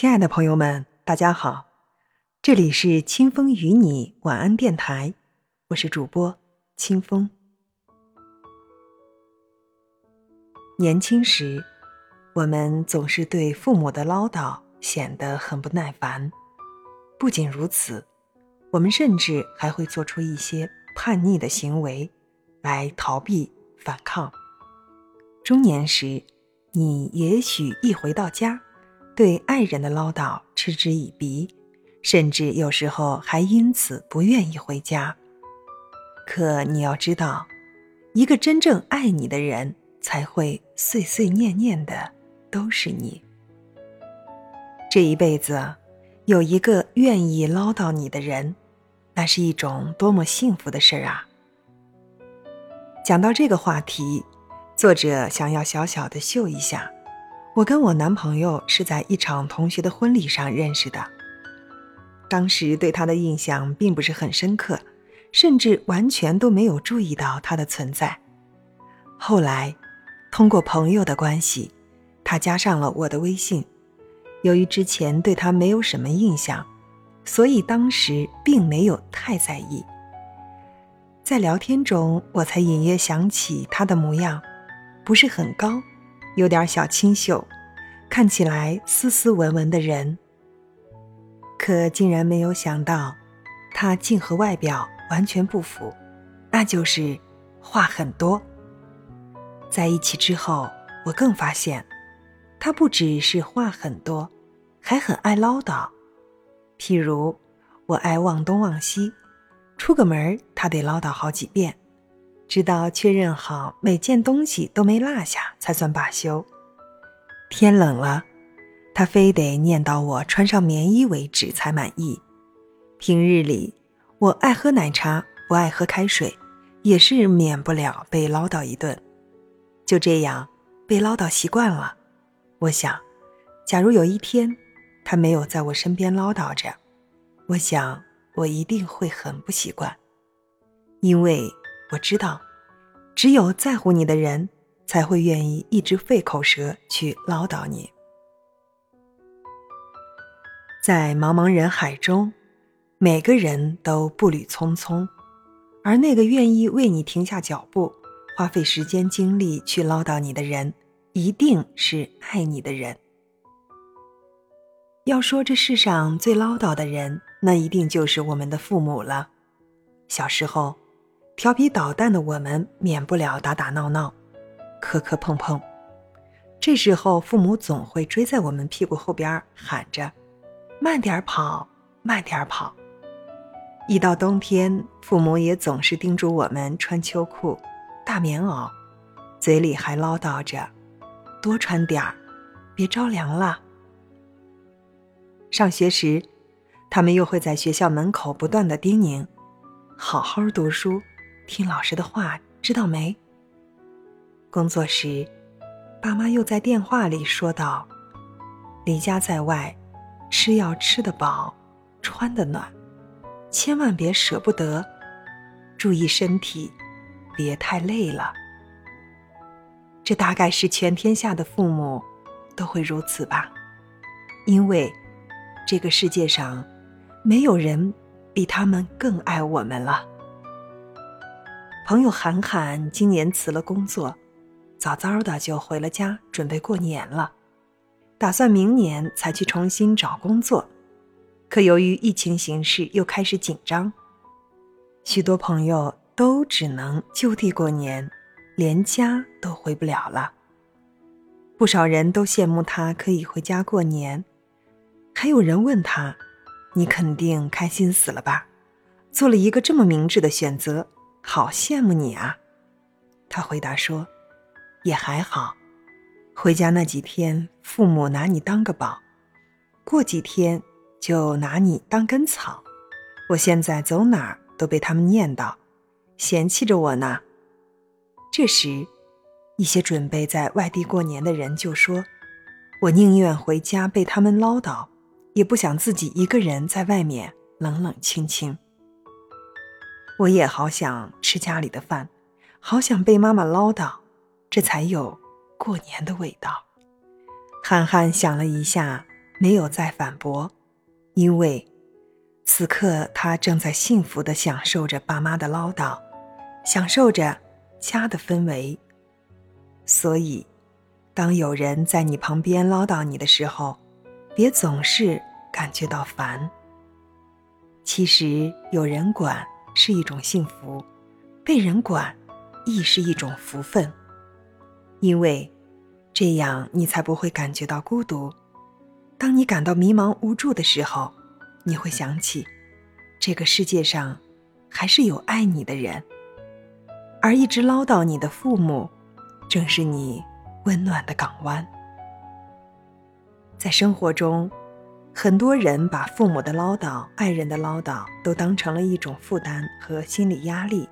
亲爱的朋友们，大家好，这里是清风与你晚安电台，我是主播清风。年轻时，我们总是对父母的唠叨显得很不耐烦。不仅如此，我们甚至还会做出一些叛逆的行为来逃避反抗。中年时，你也许一回到家。对爱人的唠叨嗤之以鼻，甚至有时候还因此不愿意回家。可你要知道，一个真正爱你的人才会碎碎念念的都是你。这一辈子，有一个愿意唠叨你的人，那是一种多么幸福的事儿啊！讲到这个话题，作者想要小小的秀一下。我跟我男朋友是在一场同学的婚礼上认识的，当时对他的印象并不是很深刻，甚至完全都没有注意到他的存在。后来，通过朋友的关系，他加上了我的微信。由于之前对他没有什么印象，所以当时并没有太在意。在聊天中，我才隐约想起他的模样，不是很高。有点小清秀，看起来斯斯文文的人，可竟然没有想到，他竟和外表完全不符，那就是话很多。在一起之后，我更发现，他不只是话很多，还很爱唠叨。譬如，我爱忘东忘西，出个门他得唠叨好几遍。直到确认好每件东西都没落下，才算罢休。天冷了，他非得念叨我穿上棉衣为止才满意。平日里，我爱喝奶茶，不爱喝开水，也是免不了被唠叨一顿。就这样，被唠叨习惯了。我想，假如有一天，他没有在我身边唠叨着，我想我一定会很不习惯，因为。我知道，只有在乎你的人，才会愿意一直费口舌去唠叨你。在茫茫人海中，每个人都步履匆匆，而那个愿意为你停下脚步、花费时间精力去唠叨你的人，一定是爱你的人。要说这世上最唠叨的人，那一定就是我们的父母了。小时候。调皮捣蛋的我们，免不了打打闹闹，磕磕碰碰。这时候，父母总会追在我们屁股后边喊着：“慢点跑，慢点跑。”一到冬天，父母也总是叮嘱我们穿秋裤、大棉袄，嘴里还唠叨着：“多穿点儿，别着凉了。”上学时，他们又会在学校门口不断的叮咛：“好好读书。”听老师的话，知道没？工作时，爸妈又在电话里说道：“离家在外，吃要吃得饱，穿得暖，千万别舍不得，注意身体，别太累了。”这大概是全天下的父母都会如此吧，因为这个世界上没有人比他们更爱我们了。朋友涵涵今年辞了工作，早早的就回了家，准备过年了，打算明年才去重新找工作。可由于疫情形势又开始紧张，许多朋友都只能就地过年，连家都回不了了。不少人都羡慕他可以回家过年，还有人问他：“你肯定开心死了吧？做了一个这么明智的选择。”好羡慕你啊！他回答说：“也还好，回家那几天，父母拿你当个宝，过几天就拿你当根草。我现在走哪儿都被他们念叨，嫌弃着我呢。”这时，一些准备在外地过年的人就说：“我宁愿回家被他们唠叨，也不想自己一个人在外面冷冷清清。”我也好想吃家里的饭，好想被妈妈唠叨，这才有过年的味道。憨憨想了一下，没有再反驳，因为此刻他正在幸福的享受着爸妈的唠叨，享受着家的氛围。所以，当有人在你旁边唠叨你的时候，别总是感觉到烦。其实有人管是一种幸福，被人管亦是一种福分，因为这样你才不会感觉到孤独。当你感到迷茫无助的时候，你会想起，这个世界上还是有爱你的人，而一直唠叨你的父母，正是你温暖的港湾。在生活中。很多人把父母的唠叨、爱人的唠叨都当成了一种负担和心理压力，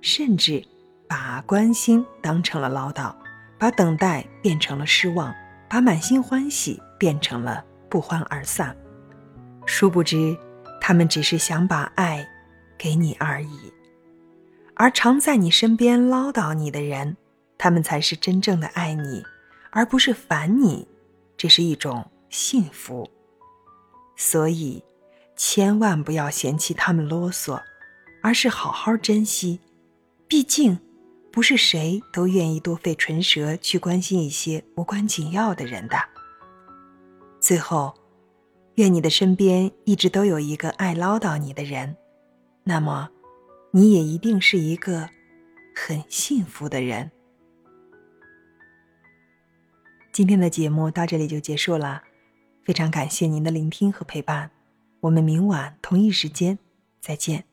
甚至把关心当成了唠叨，把等待变成了失望，把满心欢喜变成了不欢而散。殊不知，他们只是想把爱给你而已。而常在你身边唠叨你的人，他们才是真正的爱你，而不是烦你。这是一种幸福。所以，千万不要嫌弃他们啰嗦，而是好好珍惜。毕竟，不是谁都愿意多费唇舌去关心一些无关紧要的人的。最后，愿你的身边一直都有一个爱唠叨你的人，那么，你也一定是一个很幸福的人。今天的节目到这里就结束了。非常感谢您的聆听和陪伴，我们明晚同一时间再见。